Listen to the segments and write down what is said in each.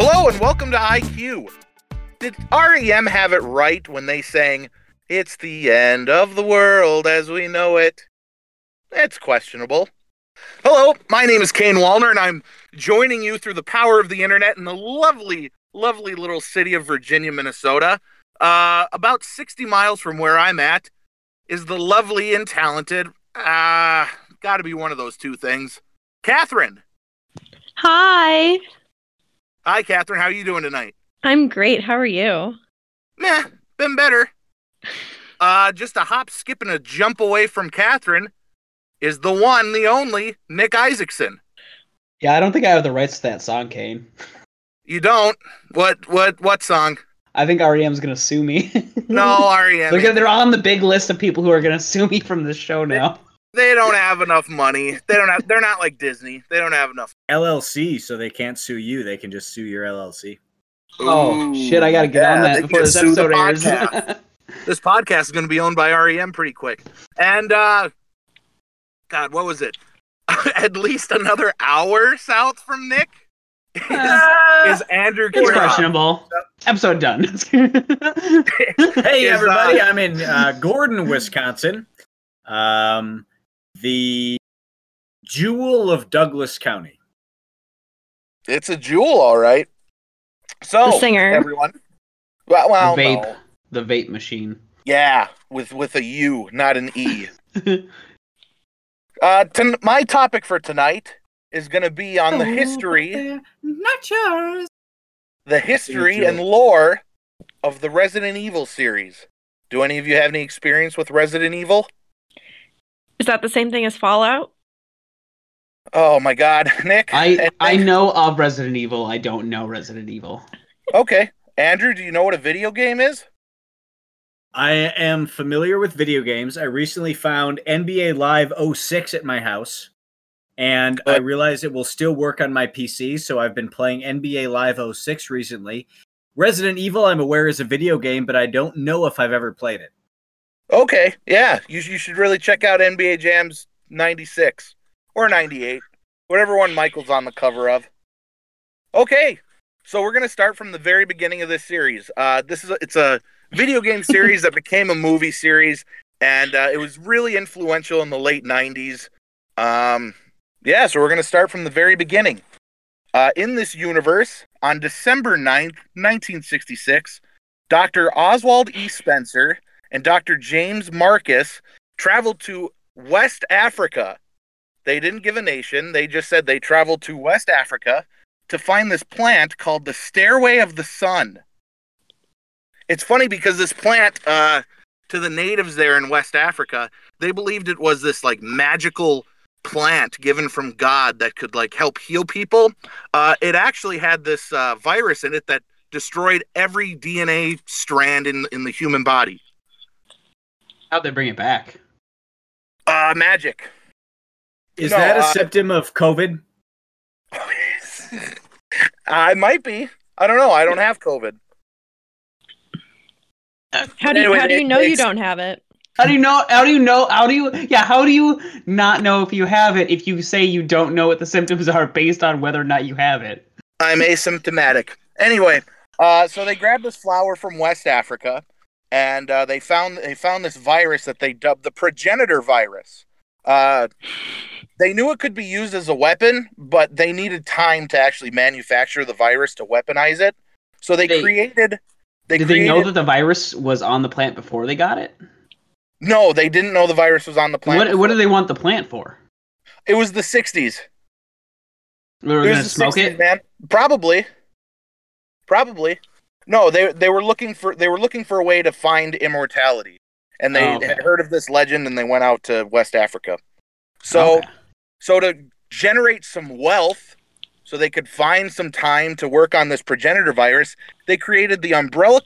Hello and welcome to IQ. Did REM have it right when they sang, It's the end of the world as we know it? It's questionable. Hello, my name is Kane Wallner, and I'm joining you through the power of the internet in the lovely, lovely little city of Virginia, Minnesota. Uh, about 60 miles from where I'm at is the lovely and talented, uh, gotta be one of those two things, Katharine. Hi. Hi, Katharine. How are you doing tonight? I'm great. How are you? Meh, been better. Uh, just a hop, skip, and a jump away from Katharine is the one, the only Nick Isaacson. Yeah, I don't think I have the rights to that song, Kane. You don't? What? What? What song? I think REM's gonna sue me. No, REM. They're, gonna- they're on the big list of people who are gonna sue me from this show now. They don't have enough money. They don't have. They're not like Disney. They don't have enough. LLC, so they can't sue you. They can just sue your LLC. Oh Ooh, shit! I gotta get on yeah, that before can this sue the episode airs. podcast. This podcast is going to be owned by REM pretty quick. And uh, God, what was it? At least another hour south from Nick is, is Andrew. it's Kirchhoff. questionable. Episode done. Hey, Is, everybody! uh, I'm in uh, Gordon, Wisconsin, um, the jewel of Douglas County. It's a jewel, all right. So, The singer. everyone. Well, well the vape, no. the vape machine. Yeah, with with a U, not an E. uh, ton- my topic for tonight is going to be on the history, not yours. the history and lore of the Resident Evil series. Do any of you have any experience with Resident Evil? Is that the same thing as Fallout? Oh my God, Nick. I and I know of Resident Evil. I don't know Resident Evil. Okay, Andrew, do you know what a video game is? I am familiar with video games. I recently found NBA Live 06 at my house, and I Good. realized it will still work on my PC. So I've been playing NBA Live 06 recently. Resident Evil, I'm aware is a video game, but I don't know if I've ever played it. Okay, yeah, you, you should really check out NBA Jams 96 or 98, whatever one Michael's on the cover of. Okay, so we're gonna start from the very beginning of this series. Uh, this is a, it's a video game series that became a movie series, and uh, it was really influential in the late 90s. Um, yeah, so we're gonna start from the very beginning. Uh, in this universe, on December 9th, 1966, Dr. Oswald E. Spencer and Dr. James Marcus traveled to West Africa. They didn't give a nation, they just said they traveled to West Africa to find this plant called the Stairway of the Sun. It's funny because this plant, uh, to the natives there in West Africa, they believed it was this like magical plant given from God that could like help heal people. Uh, it actually had this uh, virus in it that destroyed every DNA strand in in the human body. How'd they bring it back? Uh, magic. Is No, that a uh, symptom of COVID? I might be. I don't know. I don't have COVID. How do you, Anyway, how do you it- know you don't have it? How do you know? How do you know? How do you? Yeah, how do you not know if you have it if you say you don't know what the symptoms are based on whether or not you have it? I'm asymptomatic. Anyway, uh, so they grabbed this flower from West Africa, and uh, they found they found this virus that they dubbed the progenitor virus. Uh, they knew it could be used as a weapon, but they needed time to actually manufacture the virus to weaponize it. So they, They- created. They Did created, they know that the virus was on the plant before they got it? No, they didn't know the virus was on the plant. What What do they want the plant for? It was the '60s. We were was the smoke 60s, it. man. Probably. Probably. No, they they were looking for they were looking for a way to find immortality, and they Oh, okay. had heard of this legend, and they went out to West Africa. So Okay. so to generate some wealth, so they could find some time to work on this progenitor virus, they created the Umbrella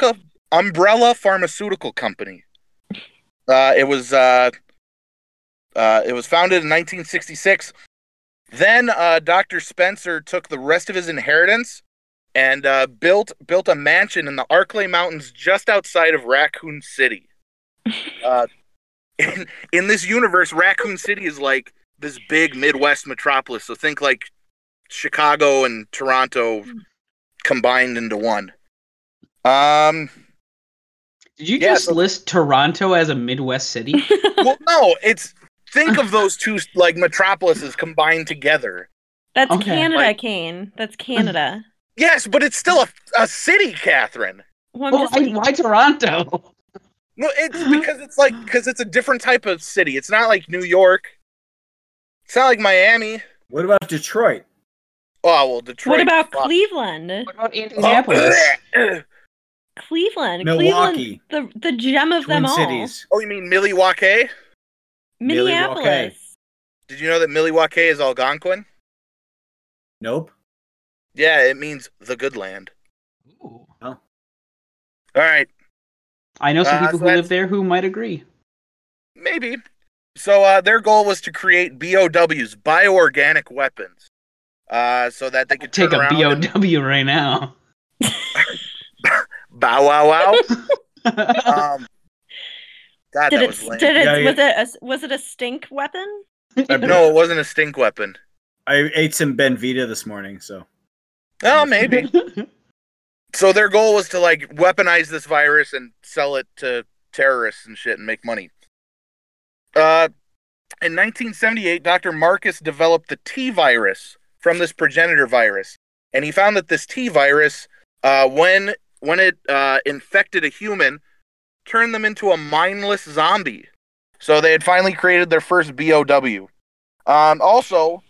Umbrella Pharmaceutical Company. Uh, it was uh, uh, it was founded in 1966. Then uh, Dr. Spencer took the rest of his inheritance and uh, built built a mansion in the Arklay Mountains just outside of Raccoon City. Uh, in, in this universe, Raccoon City is like this big Midwest metropolis. So think like Chicago and Toronto combined into one. Um, Did you Yeah, just so- list Toronto as a Midwest city? well, no, it's think of those two like metropolises combined together. That's Okay. Canada, Like- Kane. That's Canada. Yes, but it's still a, a city, Katharine. Well, Well, just why, like- why Toronto? No, it's because it's like because it's a different type of city. It's not like New York. It's not like Miami. What about Detroit? Oh well, Detroit. what about fuck. Cleveland? What about oh, Indianapolis? Oh, Cleveland. Milwaukee. Cleveland, the the gem of them Twin all. Cities. oh, you mean Milwaukee? Minneapolis. Did you know that Milwaukee is Algonquin? Nope. Yeah, it means the good land. Ooh. All right, I know some Uh, people so who live there who might agree. maybe. So uh, their goal was to create BOWs, bioorganic weapons, uh, so that they could Take turn a around and- BOW right now. bow wow wow. um, God, Did that it? was lame. Did it? Yeah, yeah. Was it? A, was it a stink weapon? No, it wasn't a stink weapon. I ate some Benvita this morning, so Oh, maybe. so their goal was to like weaponize this virus and sell it to terrorists and shit and make money. Uh, in 1978, Dr. Marcus developed the T virus from this progenitor virus, and he found that this T virus, uh, when when it uh, infected a human, turned them into a mindless zombie. So they had finally created their first BOW. Um, also,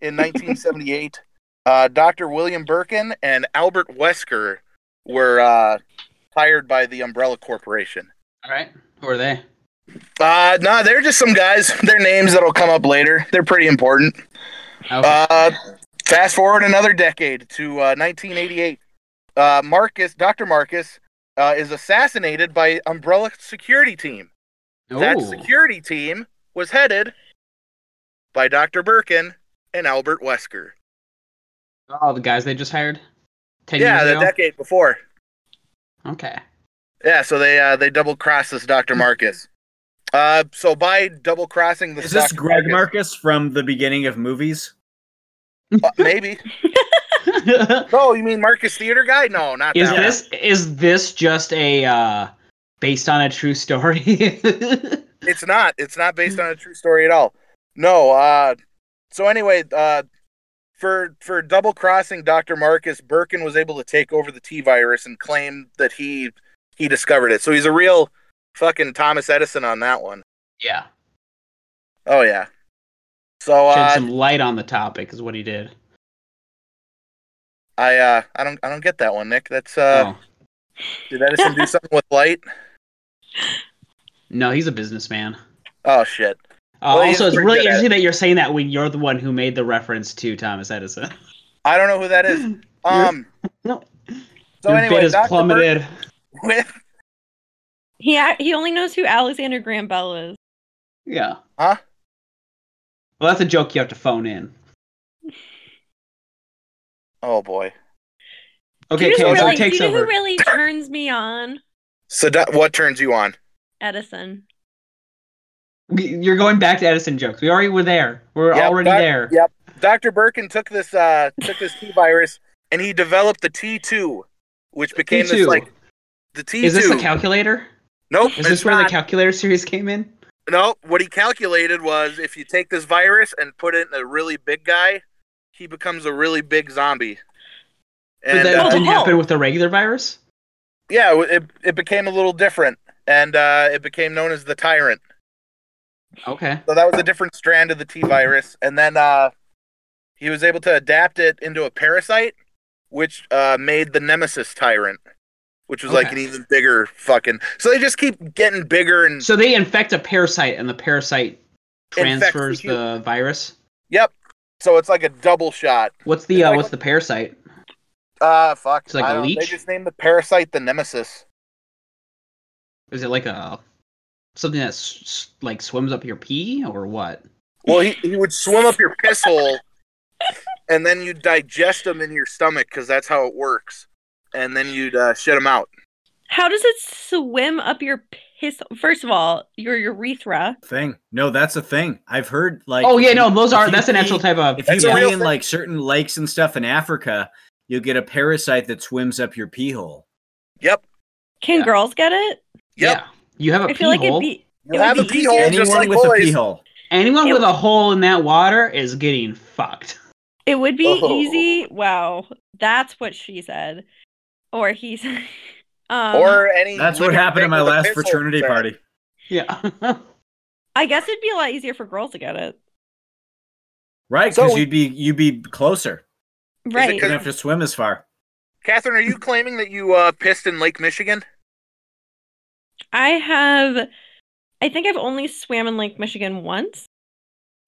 in 1978, uh, Dr. William Birkin and Albert Wesker were uh, hired by the Umbrella Corporation. All right. Who are they? Uh, no, they're just some guys. Their names that'll come up later. They're pretty important. Okay. Uh, fast forward another decade to uh, 1988. Uh, Marcus, Dr. Marcus, uh, is assassinated by Umbrella security team. That security team was headed by Dr. Birkin and Albert Wesker. Oh, the guys they just hired. Ten yeah, years the ago. decade before. okay. Yeah, so they uh, they double crossed this Dr. Marcus. Uh, so by double crossing this, is this Dr. Greg Marcus from the beginning of movies? Uh, maybe. oh, you mean Marcus Theater guy? No, not is that. one. this is this just a uh, based on a true story? It's not. It's not based on a true story at all. No. Uh, so anyway, uh, for for double crossing Dr. Marcus, Birkin was able to take over the T virus and claim that he he discovered it. So he's a real fucking Thomas Edison on that one. yeah. Oh yeah. So Shed uh, some light on the topic is what he did. I uh, I don't I don't get that one, Nick. That's uh, oh. did Edison do something with light? No, he's a businessman. Oh shit. Uh, Well, also, it's really good at interesting that you're saying that when you're the one who made the reference to Thomas Edison. I don't know who that is. Um. No. So Your anyway, bid has Dr. plummeted. With He he only knows who Alexander Graham Bell is. Yeah. Huh? Well, that's a joke you have to phone in. oh boy. Okay, do you know okay, who so really, takes do you know over. who really turns me on? So what turns you on? Edison. We- You're going back to Edison jokes. We already were there. We're Yep, already doc- there. Yep. Dr. Birkin took this uh took this T virus and he developed the T2, which became T2. this like the T2. Is this the calculator? nope. Is this it's where the calculator series came in? No, what he calculated was if you take this virus and put it in a really big guy, he becomes a really big zombie. But And that uh, didn't Oh. happen with the regular virus? yeah, it it became a little different, and uh, it became known as the Tyrant. Okay. So that was a different strand of the T virus, and then uh, he was able to adapt it into a parasite, which uh, made the Nemesis Tyrant, which was like an even bigger fucking. So they just keep getting bigger and So they infect a parasite and the parasite Infects the transfers the, virus? yep. So it's like a double shot. What's the uh, like what's the parasite? Uh fuck. It's like I a don't- They just named the parasite the Nemesis. Is it like a something that s- s- like swims up your pee or what? Well, he, he would swim up your piss hole, and then you'd digest them in your stomach because that's how it works, and then you'd uh, shit them out. How does it swim up your piss? First of all, your urethra. Thing? No, that's a thing. I've heard like. oh yeah, if no, those are that's an actual pee- type of If you a pee in like certain lakes and stuff in Africa, you'll get a parasite that swims up your pee hole. Yep. Can Yeah. girls get it? Yep. Yeah. You have a I pee like hole. be. You have a pee hole Anyone just like with a pee hole. Anyone It- with a hole in that water is getting fucked. It would be Oh. easy. Wow, that's what she said, or he said. Um, or any. That's what happened at my last fraternity inside. party. Yeah. I guess it'd be a lot easier for girls to get it. Right, So- because you'd be you'd be closer. Right. You don't have to swim as far. Katharine, are you claiming that you uh, pissed in Lake Michigan? I have. I think I've only swam in Lake Michigan once.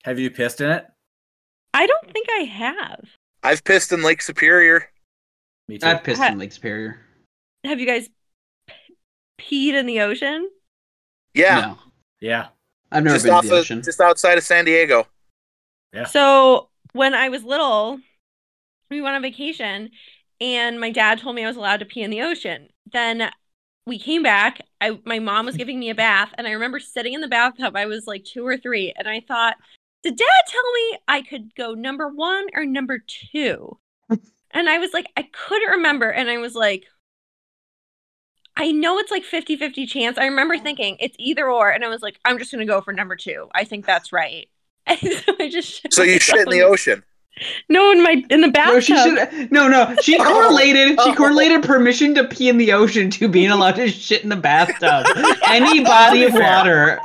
Have you pissed in it? I don't think I have. I've pissed in Lake Superior. Me too. I've pissed Ha- in Lake Superior. Have you guys p- peed in the ocean? Yeah, No. yeah. I've never just been off to the of, ocean. just outside of San Diego. Yeah. So when I was little, we went on vacation, and my dad told me I was allowed to pee in the ocean. Then we came back. I my mom was hmm. giving me a bath, and I remember sitting in the bathtub. I was like two or three, and I thought, did Dad tell me I could go number one or number two? and I was like, I couldn't remember, and I was like. I know it's like 50 50 chance. I remember thinking it's either or, and I was like, I'm just going to go for number two. I think that's right. And so I just So you shit in the ocean. No, in my in the bathtub. No, she should. No, no. She correlated. She oh. correlated permission to pee in the ocean to being allowed to shit in the bathtub. Any body of water.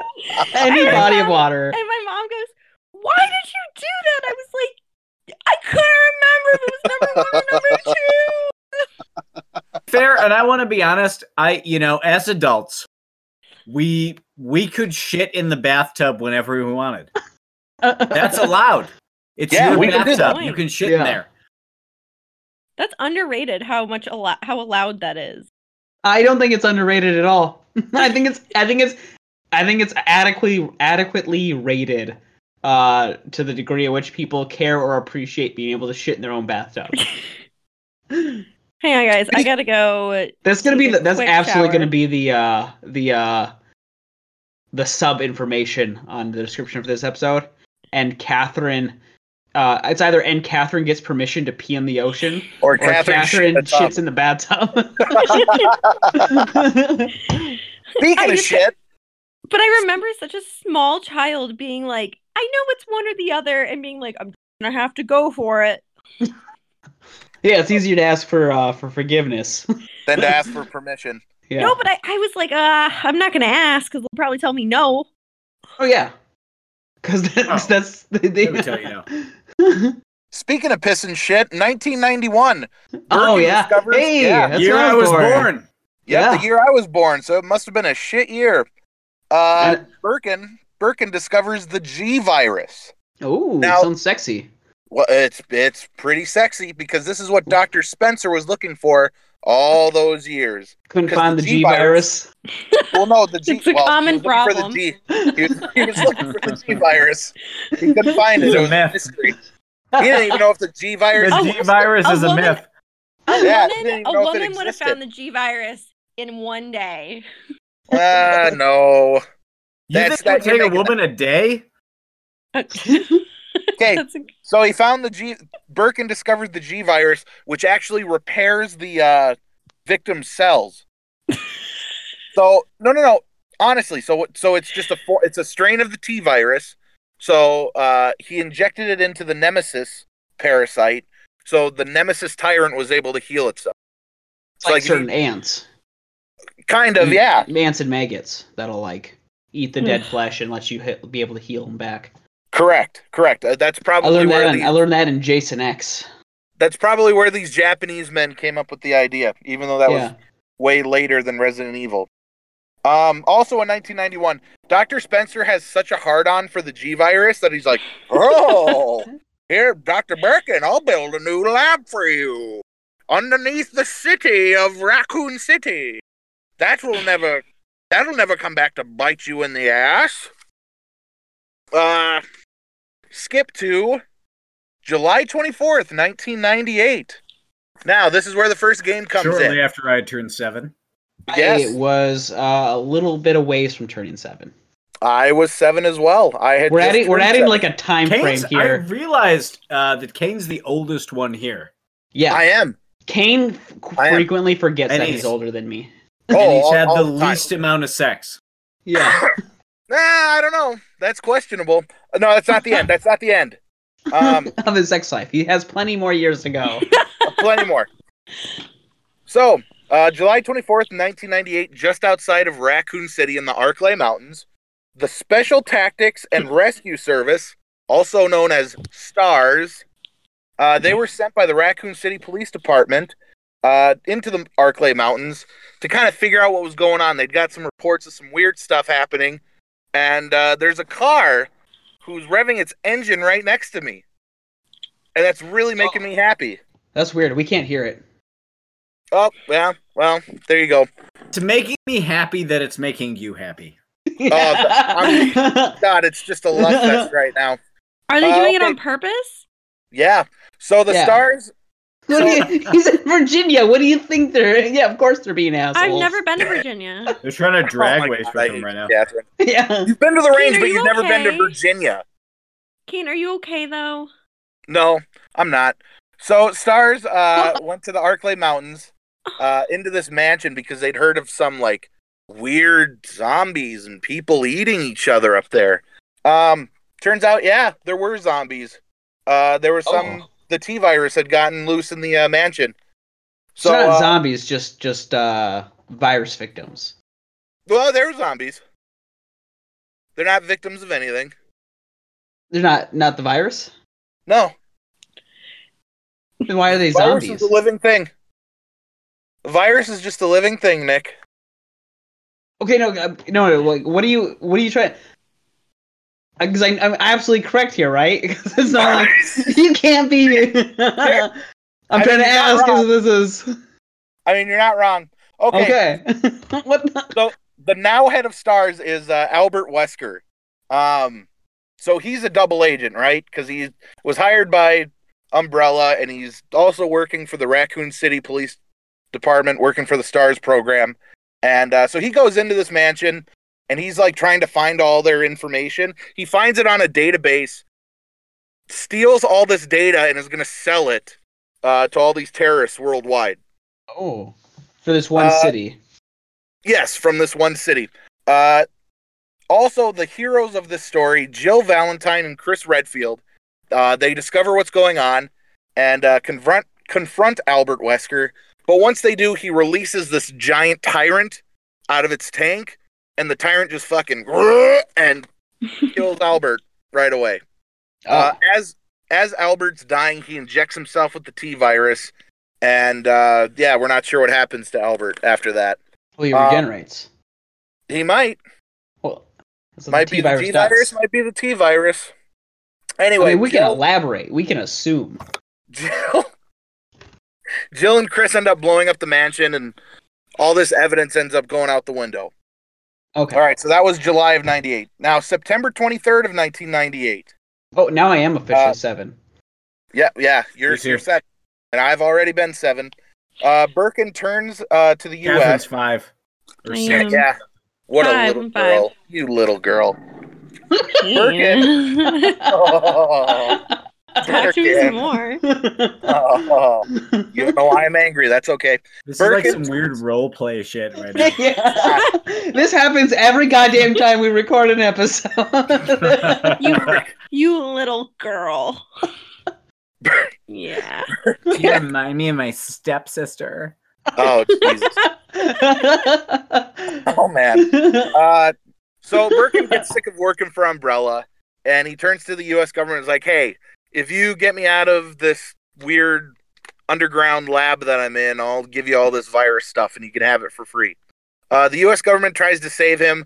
Any body of water. And my mom goes, "Why did you do that?" I was like, "I couldn't remember if it was number one or number two. Fair, and I want to be honest. I, you know, as adults, we we could shit in the bathtub whenever we wanted. That's allowed. It's Yeah, your we can do bathtub. that. You can shit in there. That's underrated. How much allo- how allowed that is. I don't think it's underrated at all. I think it's. I think it's. I think it's adequately adequately rated uh, to the degree at which people care or appreciate being able to shit in their own bathtub. Hang on, guys. I gotta go. That's gonna be the, that's absolutely shower. gonna be the uh the uh the sub information on the description for this episode. And Katharine uh it's either and Katharine gets permission to pee in the ocean Or or Katharine, Katharine, shit in the tub. shits in the bathtub. Speaking I of just- shit, But I remember such a small child being like, "I know it's one or the other," and being like, "I'm gonna have to go for it." yeah, it's easier to ask for uh for forgiveness. than to ask for permission. yeah. No, but I, I was like, uh, I'm not gonna ask because they'll probably tell me no. Oh yeah. Cause that's Oh. that's they, Let me tell you know. Speaking of piss and shit, 1991. oh Birkin yeah. discovers- Hey, yeah. that's year I was born. Yep, Yeah. the year I was born, so it must have been a shit year. Uh, And- Birkin Birkin discovers the G virus. Oh, sounds sexy. Well, it's it's pretty sexy because this is what Dr. Spencer was looking for all those years. Couldn't find the the G G virus. Well, no, the G. It's a well, he common problem. For the G. He, was, he was looking for the G virus. He couldn't find it. It's It a was a myth. mystery. He didn't even know if the G virus. The G virus a is a woman- myth. A Yeah, woman, even a know if it woman would have found the G virus in one day. Ah, no. You That's- think it would take a making woman a day? Okay, That's a- so he found the G. Birkin discovered the G virus, which actually repairs the uh, victim's cells. so no, no, no. Honestly, so so it's just a for, it's a strain of the T virus. So uh, he injected it into the Nemesis parasite. So the Nemesis tyrant was able to heal itself. It's like, like certain you- ants. Kind of, yeah. Ants and maggots that'll like eat the dead flesh and let you hit, be able to heal them back. Correct, correct. Uh, that's I probably learned where that. In, I learned that in Jason X. that's probably where these Japanese men came up with the idea, even though that was way later than Resident Evil. Um, also in 1991, Dr. Spencer has such a hard on for the G virus that he's like, Oh, here, Dr. Birkin, I'll build a new lab for you underneath the city of Raccoon City. That will never, that'll never come back to bite you in the ass. Uh, skip to July 24th, 1998. Now, this is where the first game comes Shortly in. Shortly after I turned seven. Yes. I was uh, a little bit away from turning seven. I was seven as well. I had. We're adding. We're adding seven. like a time frame here. I realized uh, that Kane's the oldest one here. yeah. I am. Kane f- I am. frequently forgets And that he's- he's older than me. and Oh, he's all- had all the the least amount of sex. Yeah. Nah, I don't know. That's questionable. No, that's not the end. That's not the end. Um, of his sex life. He has plenty more years to go. plenty more. So, uh, July 24th, 1998, just outside of Raccoon City in the Arklay Mountains, the Special Tactics and Rescue Service, also known as STARS, uh, they were sent by the Raccoon City Police Department uh, into the Arklay Mountains to kind of figure out what was going on. They'd got some reports of some weird stuff happening, and uh, there's a car who's revving its engine right next to me. And that's really making me happy. That's weird. We can't hear it. Oh, yeah. Well, there you go. It's making me happy that it's making you happy. I'm- God, it's just a love fest right now. Are they Uh, doing it okay. on purpose? Yeah. So the Yeah. stars. What do you, he's in Virginia. What do you think they're? Yeah, of course they're being assholes. I've never been to Virginia. They're trying to drag Oh my race God, with I him right now. Katharine. Yeah. You've been to the Kate, range, but you you've never been to? Virginia. Kane, are you okay though? No, I'm not. So stars uh, went to the Arklay Mountains uh, into this mansion because they'd heard of some like weird zombies and people eating each other up there. Um, turns out, yeah, there were zombies. Uh, there were some. Oh. The T virus had gotten loose in the uh, mansion. So So, not uh, zombies, just just uh virus victims. well, they're zombies. They're not victims of anything. They're not not the virus. No, Then why are they virus zombies? Virus is a living thing. The virus is just a living thing, Nick. Okay, no, uh, no, no. Like, what are you? What are you trying? Because I'm absolutely correct here, right? Because it's not like you can't be. I'm I trying mean, to ask if this is I mean, you're not wrong. Okay, okay. what? The? the now head of stars is uh, Albert Wesker. Um, so he's a double agent, right? Because he was hired by Umbrella, and he's also working for the Raccoon City Police Department, working for the Stars program. And uh, so he goes into this mansion, and he's like trying to find all their information. He finds it on a database, steals all this data, and is going to sell it uh, to all these terrorists worldwide. Oh, for this one Uh, city. Yes, from this one city. Uh, also, the heroes of this story, Jill Valentine and Chris Redfield, uh, they discover what's going on and uh, confront confront Albert Wesker. But once they do, he releases this giant tyrant out of its tank, and the tyrant just fucking and kills Albert right away. Oh, Uh, as as Albert's dying, he injects himself with the T virus, and uh, yeah, we're not sure what happens to Albert after that. well, he regenerates. He might. Well, that's what might be the T-virus T virus, might be the T virus. I Anyway, mean, we can elaborate. We can assume. Jill, Jill and Chris end up blowing up the mansion, and all this evidence ends up going out the window. Okay. All right, so that was July of '98. Now September 23rd of 1998. Oh, now I am officially Uh, seven. Yeah, yeah, you're Who's here? you're seven, and I've already been seven. Uh, Birkin turns uh, to the Katharine's U.S. five. Or I six. am. Yeah, what Five, a little I'm five. girl, you little girl. Kane. Oh, Talk to me Birkin. some more. oh, you know why I'm angry. That's okay. This is like some weird role play shit right now. Yeah. this happens every goddamn time we record an episode. You, you little girl. Yeah. you remind me of my stepsister. Oh Jesus. Oh man. Uh, so Birkin gets sick of working for Umbrella, and he turns to the U.S. government and is like, "Hey, if you get me out of this weird underground lab that I'm in, I'll give you all this virus stuff, and you can have it for free." Uh, the U.S. government tries to save him.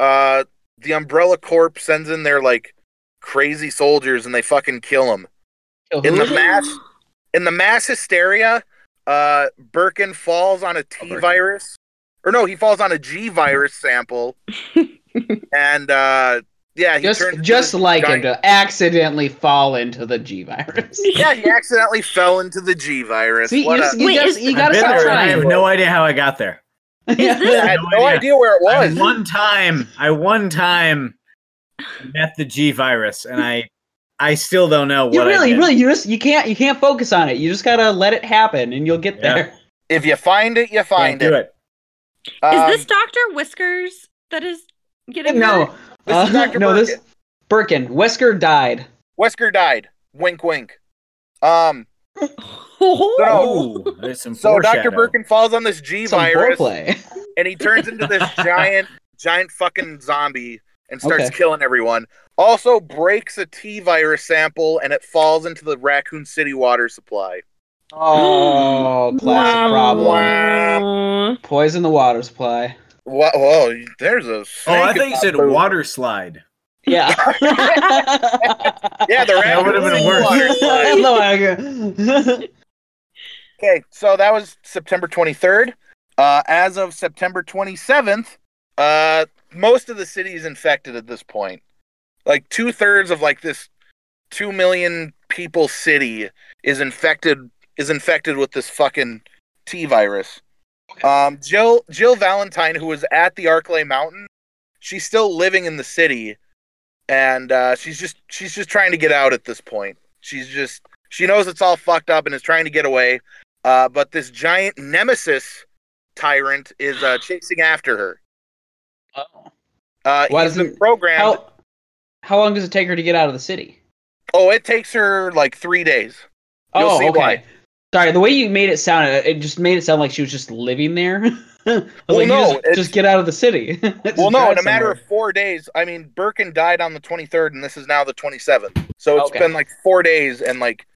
Uh, the Umbrella Corp sends in their like crazy soldiers, and they fucking kill him. In the mass, in the mass hysteria, uh, Birkin falls on a T Birkin. virus, or no, he falls on a G virus sample, and uh, yeah, he just turns just like giant- him to accidentally fall into the G virus. Yeah, he accidentally fell into the G virus. See, What you, a- you Wait, just you gotta been stop there, I have no idea how I got there. I had no no idea. idea where it I was. one time, I one time met the G virus, and I I still don't know what You really, did. really, you just you can't you can't focus on it. You just gotta let it happen, and you'll get Yeah. there. If you find it, you Can't find do it. it. Is Um, this Doctor Whiskers that is getting No, hurt? This is Uh, Dr. no, this Birkin Wesker died. Wesker died. Wink, wink. Um. Oh. Ooh, So Dr. Birkin falls on this G Some virus, and he turns into this giant, giant fucking zombie and starts Okay. killing everyone. Also breaks a T virus sample, and it falls into the Raccoon City water supply. Oh, classic problem. Poison the water supply. Whoa, whoa there's a. Oh, I snake think you said food. water slide. Yeah. Yeah, the That would've been worse. water slide. Okay, so that was September 23rd. Uh, as of September 27th, uh, most of the city is infected at this point. Like two thirds of like this two million people city is infected is infected with this fucking T virus. Um, Jill Jill Valentine, who was at the Arklay Mountain, she's still living in the city, and uh, she's just she's just trying to get out at this point. She's just she knows it's all fucked up and is trying to get away. Uh, but this giant nemesis tyrant is uh, chasing after her. Oh. Uh, Why doesn't- programmed. How how long does it take her to get out of the city? Oh, it takes her like three days. You'll oh, see okay. why. Sorry, the way you made it sound, it it just made it sound like she was just living there. Well, like, no, just, just get out of the city. Well, no, drive in a matter of four days. I mean, Birkin died on the 23rd, and this is now the 27th. So it's Okay. been like four days, and like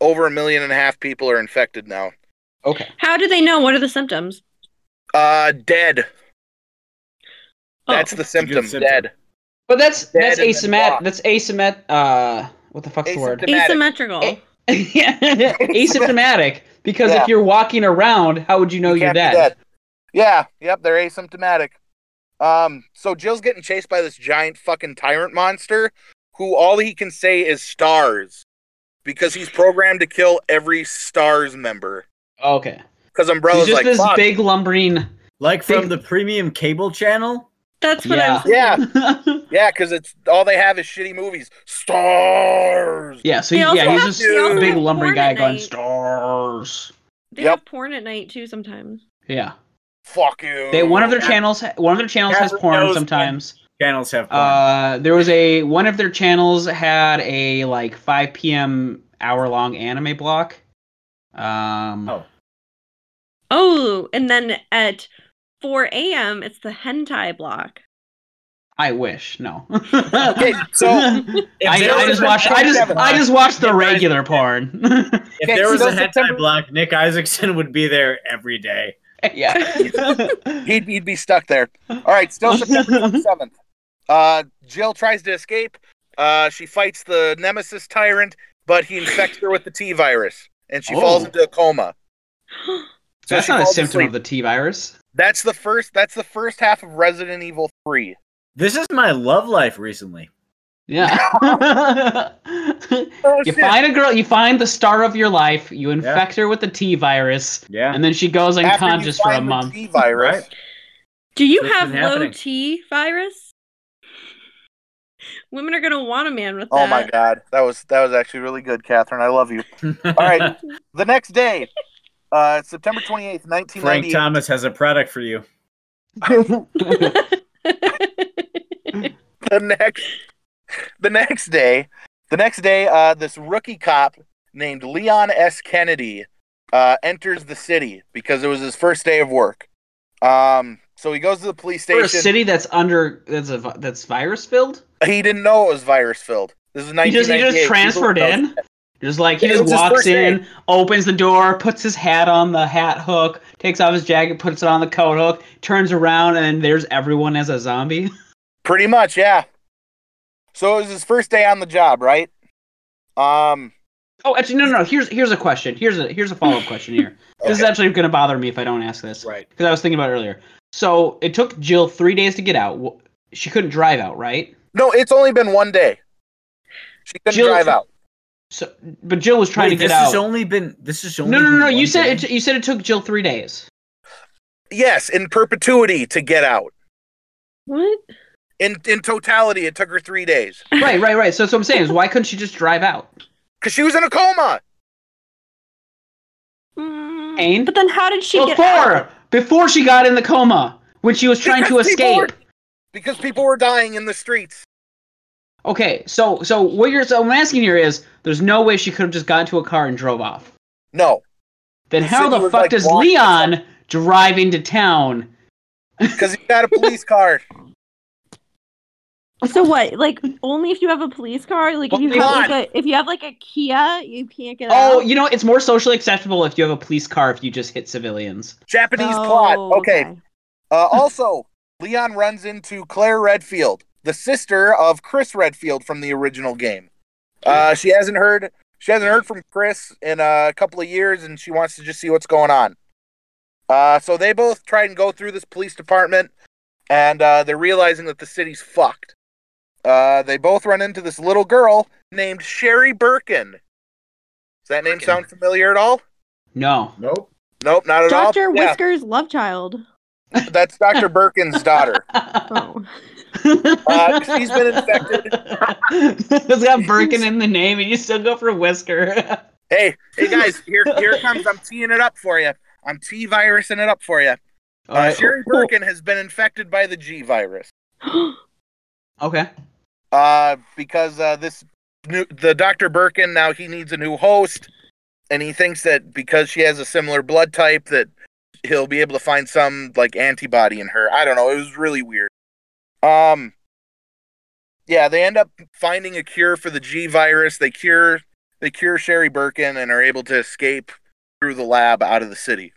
over a million and a half people are infected now. Okay. How do they know? What are the symptoms? Uh, dead. Oh. That's the good symptom. symptom. Dead. But that's Dead that's and then asymmetric. That's asymmet. Uh, what the fuck's the word? Asymmetrical. Yeah, asymptomatic. Because Yeah. if you're walking around, how would you know you are can't dead? Yeah, yep, they're asymptomatic. Um, so Jill's getting chased by this giant fucking tyrant monster who all he can say is stars because he's programmed to kill every stars member. Okay. Because He's Umbrella's just like, this "Fuck." big lumbering. Like from Big- the premium cable channel? That's what Yeah. I'm thinking. yeah, yeah, because it's all they have is shitty movies. Stars. yeah. So They he- yeah, he's have- just a big have lumbering guy at going stars. They Yep. have porn at night too sometimes. Yeah. Fuck you. They one of their channels. One of their channels has porn sometimes. Channels have porn. Uh, there was a one of their channels had a like 5 p.m. hour long anime block. Um, Oh. Oh, and then at 4 a.m. it's the hentai block. I wish no. Okay, so I, I just a watched. I just hentai I just watched the regular porn. if okay, there was so a hentai September- block, Nick Isaacson would be there every day. yeah. he'd, he'd be stuck there. All right, still September seventh. Uh, Jill tries to escape. Uh, she fights the nemesis tyrant, but he infects her with the T virus, and she falls Oh. into a coma. So That's not a symptom asleep. of the T virus. That's the first. That's the first half of Resident Evil Three. This is my love life recently. Yeah. Oh, you shit. find a girl, you find the star of your life, you infect her with the T virus, Yeah. and then she goes After you unconscious for a month. T virus. Do you What's have low happening? T virus? Women are gonna want a man with Oh my god, that was that was actually really good, Katharine. I love you. All right, the next day, uh, September twenty eighth, nineteen Frank. Thomas has a product for you. the next the next day the next day uh this rookie cop named leon s kennedy uh enters the city because it was his first day of work um so he goes to the police For a station city that's under that's a that's virus filled. he didn't know it was virus filled this is He just he just transferred in. Just like he it just walks first day. in, opens the door, puts his hat on the hat hook, takes off his jacket, puts it on the coat hook, turns around, and there's everyone as a zombie. pretty much yeah so it was his first day on the job right um Oh, actually, no, no, no. Here's here's a question. Here's a here's a follow up question here. This is actually going to bother me if I don't ask this. Right. Because I was thinking about it earlier. So it took Jill three days to get out. She couldn't drive out, right? no it's only been one day she couldn't Jill- drive out So, but Jill was trying Wait, to get this out. This has only been this is only no, no, no, no. You said day? it. You said it took Jill three days. yes in perpetuity to get out what? In in totality, it took her three days Right, right, right. So, so I'm saying is why couldn't she just drive out? because she was in a coma. Mm, And but then how did she get before out? before she got in the coma when she was trying to Because people escape. were- because people were dying in the streets. Okay, so so what you're so I'm asking here is there's no way she could have just got into a car and drove off. No, Then The how the fuck like, does blocked Leon drive into town? because he got a police car. So what? Like only if you have a police car? Like if you Only have like a if you have like a Kia, you can't get out. Oh, out. you know it's more socially acceptable if you have a police car if you just hit civilians. Japanese Oh, plot. Okay. Uh, also, Leon runs into Claire Redfield, the sister of Chris Redfield from the original game. Uh, she hasn't heard she hasn't heard from Chris in a couple of years, and she wants to just see what's going on. Uh, so they both try and go through this police department, and uh, they're realizing that the city's fucked. Uh, they both run into this little girl named Sherry Birkin. Does that name Birkin. sound familiar at all? No. Nope. Nope, not at all. Dr. Yeah, Whisker's love child. that's Dr. Birkin's daughter. Oh. Uh, she's been infected. it's got Birkin in the name, and you still go for Whisker. Hey, hey guys, here here comes. I'm teeing it up for you. I'm T virusing it up for you. Uh, right. Sherry Birkin has been infected by the G virus. Okay. Uh, because uh, this new the Dr. Birkin now he needs a new host, and he thinks that because she has a similar blood type that he'll be able to find some like antibody in her. I don't know. It was really weird. Um. Yeah, they end up finding a cure for the G virus. They cure they cure Sherry Birkin and are able to escape through the lab out of the city.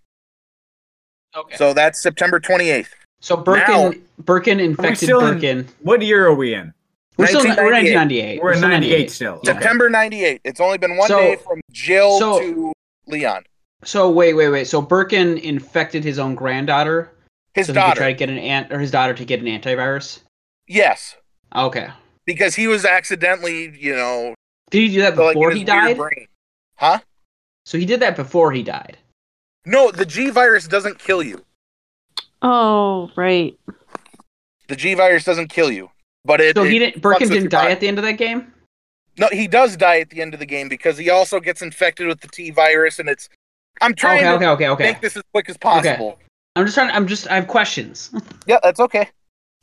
Okay. So that's September 28th. So Birkin, Now- Birkin infected still in- Birkin. What year are we in? We're still in, we're 1998. 1998. We're in still 98 still. Okay. September 98. It's only been one So- day from Jill so- to Leon. So wait, wait, wait. So Birkin infected his own granddaughter. His so he could daughter. try to get an ant or his daughter to get an antivirus. Yes, Okay. because he was accidentally, you know, Did he do that before his he died? brain. Huh? So he did that before he died. No, the G virus doesn't kill you. Oh, right. The G virus doesn't kill you, but it. So it he didn't. fucks Birkin didn't die body. at the end of that game. No, he does die at the end of the game because he also gets infected with the T virus, and it's. I'm trying Okay, to okay, okay, okay. make this as quick as possible. I'm just trying. I'm just. I have questions. Yeah, that's okay.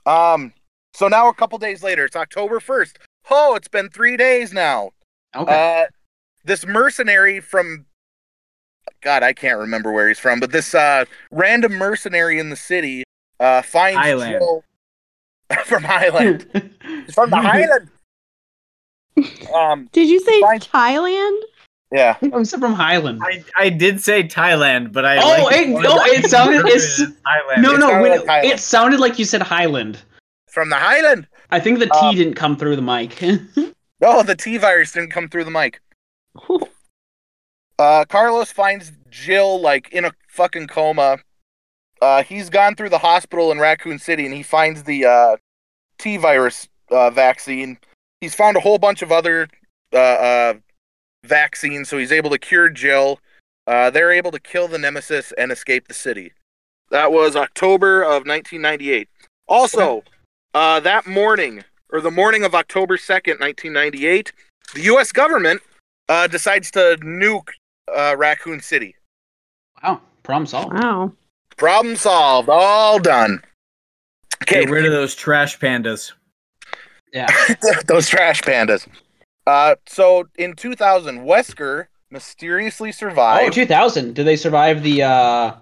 Um, so now a couple days later, it's October first. Oh, it's been three days now. Okay. Uh, this mercenary from God, I can't remember where he's from, but this uh random mercenary in the city uh finds Highland. Jill from Highland. He's from the Highland. Um, Did you say Fine. Thailand? Yeah. I'm from Highland. I, I did say Thailand, but I. Oh, like it- no, it sounded- it's- Thailand. No, It no. sounded When like it sounded like you said Highland. From the Highland. I think the T Um, didn't come through the mic. Oh, the T virus didn't come through the mic. Uh, Carlos finds Jill like in a fucking coma. Uh, he's gone through the hospital in Raccoon City and he finds the uh, T virus uh, vaccine. He's found a whole bunch of other uh, uh, vaccines, so he's able to cure Jill. Uh, they're able to kill the Nemesis and escape the city. That was October of 1998. Also, uh, that morning, or the morning of October 2nd, 1998, the U.S. government uh, decides to nuke uh, Raccoon City. wow, problem solved. Wow. Problem solved. All done. Okay, Get rid of those trash pandas. Yeah. those trash pandas. Uh, so in 2000, Wesker mysteriously survived. Oh, 2000. Did they survive the uh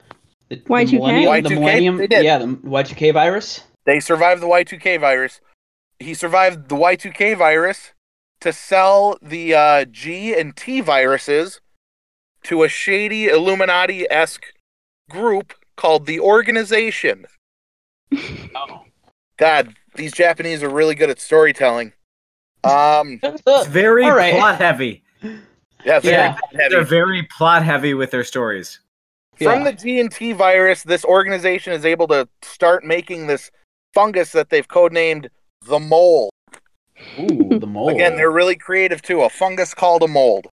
the, the Y2K? millennium? The Y2K? millennium? They did. Yeah, the Y2K virus. They survived the Y2K virus. He survived the Y2K virus to sell the uh, G and T viruses to a shady Illuminati esque group called the Organization. Oh. God, these Japanese are really good at storytelling. Um, It's very All right. plot heavy. yeah, very Yeah. heavy. They're very plot heavy with their stories. From Yeah. the GNT virus, this organization is able to start making this fungus that they've codenamed the mole. Ooh, the mole. Again, they're really creative too. A fungus called a mold.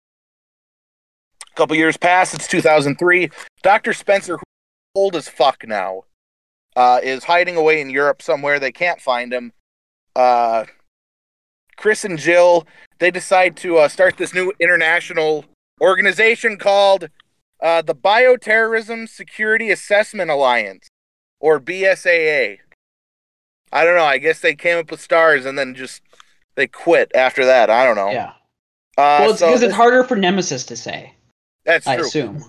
A couple years pass. It's 2003. Dr. Spencer, who's old as fuck now, uh, is hiding away in Europe somewhere. They can't find him. uh, Chris and Jill they decide to uh, start this new international organization called uh, the Bioterrorism Security Assessment Alliance, or BSAA. I don't know. I guess they came up with stars and then just they quit after that. I don't know. Yeah. Uh, Well, it's so because it's harder for Nemesis to say. that's I true. assume.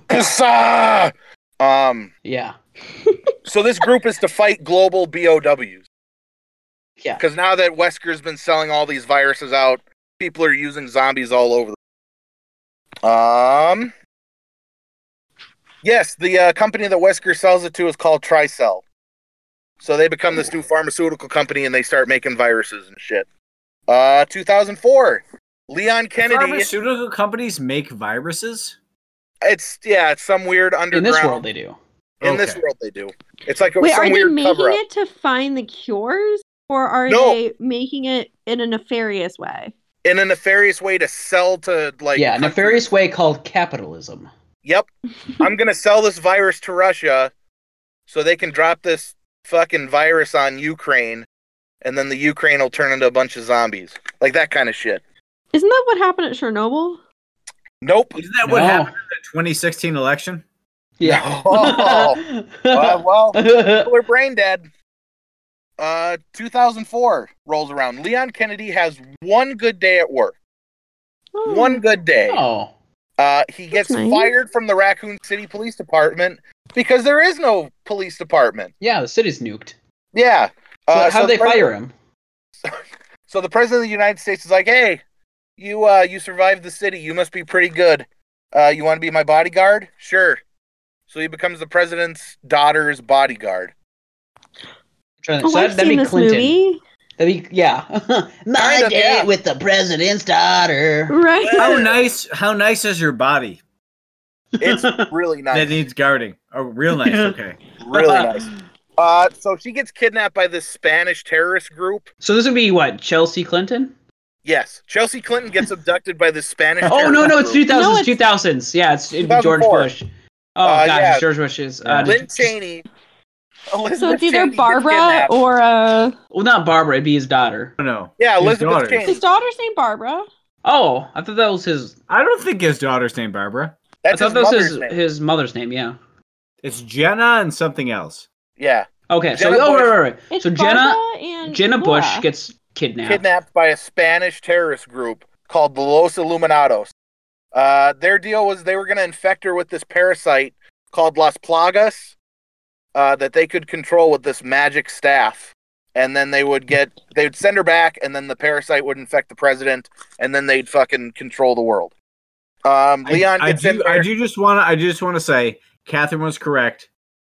Um. Yeah. So this group is to fight global BOWs. Yeah. Because now that Wesker's been selling all these viruses out, people are using zombies all over. The- um. Yes, the uh, company that Wesker sells it to is called Tricell. So they become this new pharmaceutical company and they start making viruses and shit. Uh, 2004, Leon Kennedy. Pharmaceutical companies make viruses. It's yeah, it's some weird underground. In this world, they do. In this world, they do. It's like a, Wait, some are they making cover-up. it to find the cures, or are No. they making it in a nefarious way? in a nefarious way to sell to like yeah, countries. nefarious way called capitalism. Yep. I'm gonna sell this virus to Russia so they can drop this fucking virus on Ukraine and then the Ukraine will turn into a bunch of zombies. Like that kind of shit. Isn't that what happened at Chernobyl? Nope. Isn't that what No. happened in the 2016 election? Yeah. Oh. Uh, well, people are brain dead. Uh 2004 rolls around. Leon Kennedy has one good day at work. Oh. One good day. oh. Uh, he gets nice. fired from the Raccoon City Police Department because there is no police department. Yeah, the city's nuked. Yeah. So Uh, how so would they the fire him? So the president of the United States is like, "Hey, you uh, you survived the city. You must be pretty good. Uh, you want to be my bodyguard? Sure." So he becomes the president's daughter's bodyguard. Trying- Oh, so I've that- that'd seen be this Clinton. movie. That'd be yeah. My Kind of, date yeah. with the president's daughter. Right. How nice? How nice is your body It's really nice. that needs guarding? Oh, real nice. Okay. really nice. Uh, so she gets kidnapped by this Spanish terrorist group. So this would be what Chelsea Clinton? Yes, Chelsea Clinton gets abducted by this Spanish. Oh no, no, it's terrorist two group. No, thousands, it's- two thousands. Yeah, it's it'd be George Bush. Oh Uh, gosh, yeah. it's George Bush's. Uh, Lynne Cheney. Elizabeth so it's either Cheney Barbara or uh, well, not Barbara. It'd be his daughter. Oh, no. yeah, His Elizabeth daughters. His daughter's named Barbara. Oh, I thought that was his. I don't think his daughter's named Barbara. That's I his thought that was mother's his, name. his mother's name. Yeah. It's Jenna and something else. Yeah, Okay, Jenna so oh right, right, right. It's So Jenna, and Jenna Laura. Bush gets kidnapped. kidnapped by a Spanish terrorist group called the Los Illuminados. Uh, their deal was they were going to infect her with this parasite called Las Plagas uh, that they could control with this magic staff. And then they would get, they would send her back, and then the parasite would infect the president, and then they'd fucking control the world. Um, Leon I, gets in do, I do just want to. I just want to say, Katharine was correct.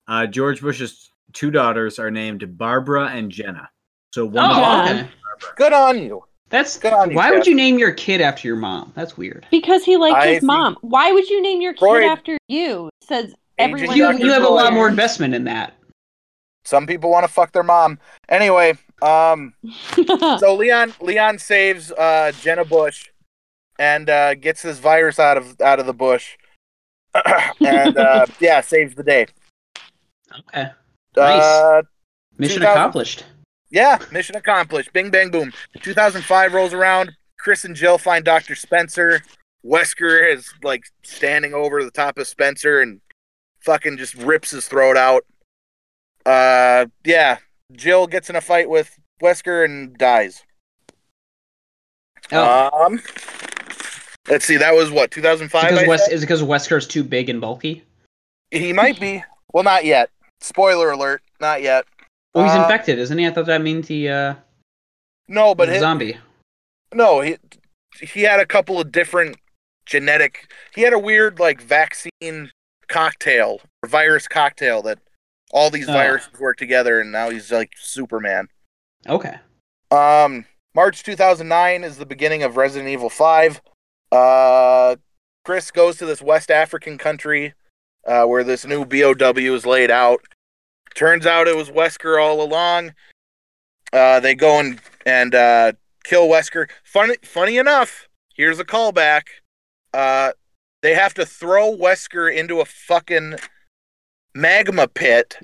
Uh, George Bush's two daughters are named Barbara and Jenna. So one. Oh, of Yeah. okay. Good on you. That's Good on you, why would you name your kid after your mom? That's weird. Because he liked I his think- mom. Why would you name your kid Freud- after you? Says Agent everyone. You you have a lot more investment in that. Some people want to fuck their mom. Anyway, um, so Leon Leon saves uh, Jenna Bush and uh, gets this virus out of out of the bush, and uh, yeah, saves the day. Okay. Nice. Uh, Mission 2000 accomplished. yeah, mission accomplished. Bing bang boom. 2005 rolls around. Chris and Jill find Doctor Spencer. Wesker is like standing over the top of Spencer and fucking just rips his throat out. Uh, yeah. Jill gets in a fight with Wesker and dies. Oh, Um, let's see. That was what 2005. because West is it because Wesker's too big and bulky. He might be. Well, not yet. Spoiler alert. Not yet. Well, he's Uh, infected, isn't he? I thought that means he uh No, but he's a his, zombie. no, he he had a couple of different genetic. He had a weird like vaccine cocktail, or virus cocktail that all these Oh. viruses work together, and now he's like Superman. Okay. Um, March 2009 is the beginning of Resident Evil 5. Uh, Chris goes to this West African country uh, where this new BOW is laid out. Turns out it was Wesker all along. Uh, they go and and uh, kill Wesker. Funny, funny enough, here's a callback. Uh, they have to throw Wesker into a fucking magma pit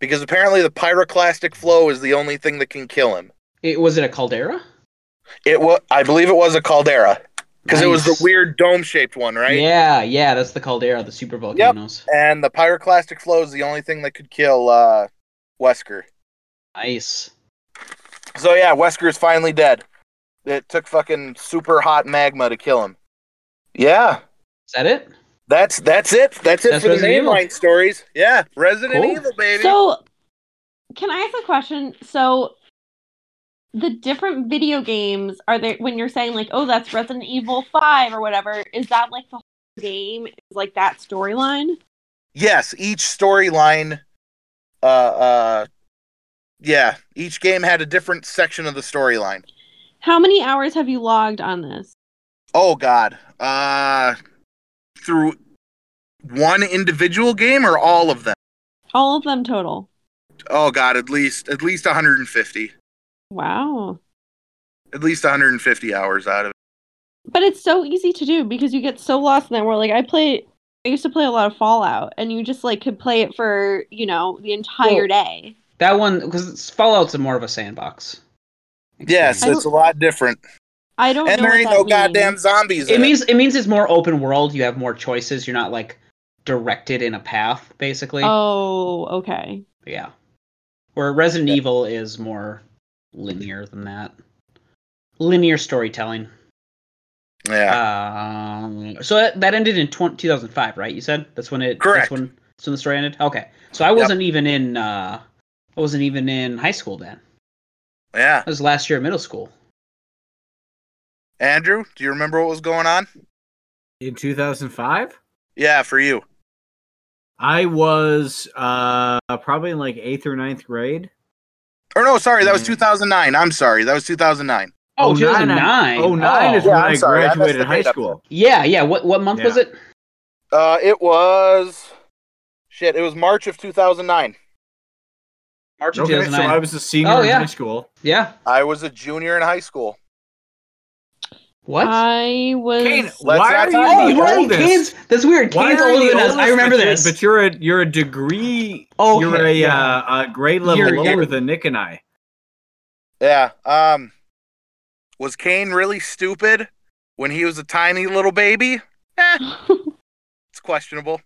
because apparently the pyroclastic flow is the only thing that can kill him. It was it a caldera? It was, I believe, it was a caldera because it was the weird dome-shaped one, right? Yeah, yeah, that's the caldera, the super volcanoes. And the pyroclastic flow is the only thing that could kill uh, Wesker. Nice. So yeah, Wesker is finally dead. It took fucking super hot magma to kill him. Yeah, Is that it? that's that's it. That's it That's for the Resident Evil. mainline stories. Yeah, Resident Cool. Evil, baby. So, can I ask a question? So, the different video games are there when you're saying like, oh, that's Resident Evil Five or whatever? Is that like the whole game? Is like that storyline? yes, each storyline. Uh, uh, yeah, each game had a different section of the storyline. How many hours have you logged on this? Oh God. Uh, through one individual game or all of them? All of them total. Oh God, at least at least 150. Wow. At least 150 hours out of it. But it's so easy to do because you get so lost in that world. Like I play I used to play a lot of Fallout and you just like could play it for, you know, the entire day. That one because Fallout's a more of a sandbox. Yes, it's a lot different. I don't And know. there what ain't that no goddamn zombies. it in means it means it's more open world. You have more choices. You're not like directed in a path, basically. Oh, okay. Yeah. Where Resident Evil is more linear than that. Linear storytelling. Yeah. Um, so that, that ended in 20, 2005, right? You said that's when it. Correct. That's when, that's when the story ended. Okay, so I wasn't even in. Uh, I wasn't even in high school then. yeah. That was last year of middle school. Andrew, do you remember what was going on? In 2005, Yeah, for you. I was uh probably in like eighth or ninth grade. Or no, sorry, that was Mm. 2009. I'm sorry, that was 2009. Oh, nine, 2009. Oh, nine is Yeah, when I'm I sorry, I graduated the high date up. school. Yeah, yeah. What what month was it? Uh, it was shit. It was March of 2009. March of Okay, so 2009. I was a senior Oh, in high school. Yeah. I was a junior in high school. What? I was Kane, why are talk you about oh, the right. oldest? Kane's, that's weird. Why Kane's older than us. oldest, I remember but this. But you're a you're a degree. Okay, you're a yeah. uh, a grade level You're- lower you're- than Nick and I. Yeah. Um, was Kane really stupid when he was a tiny little baby? Eh, it's questionable.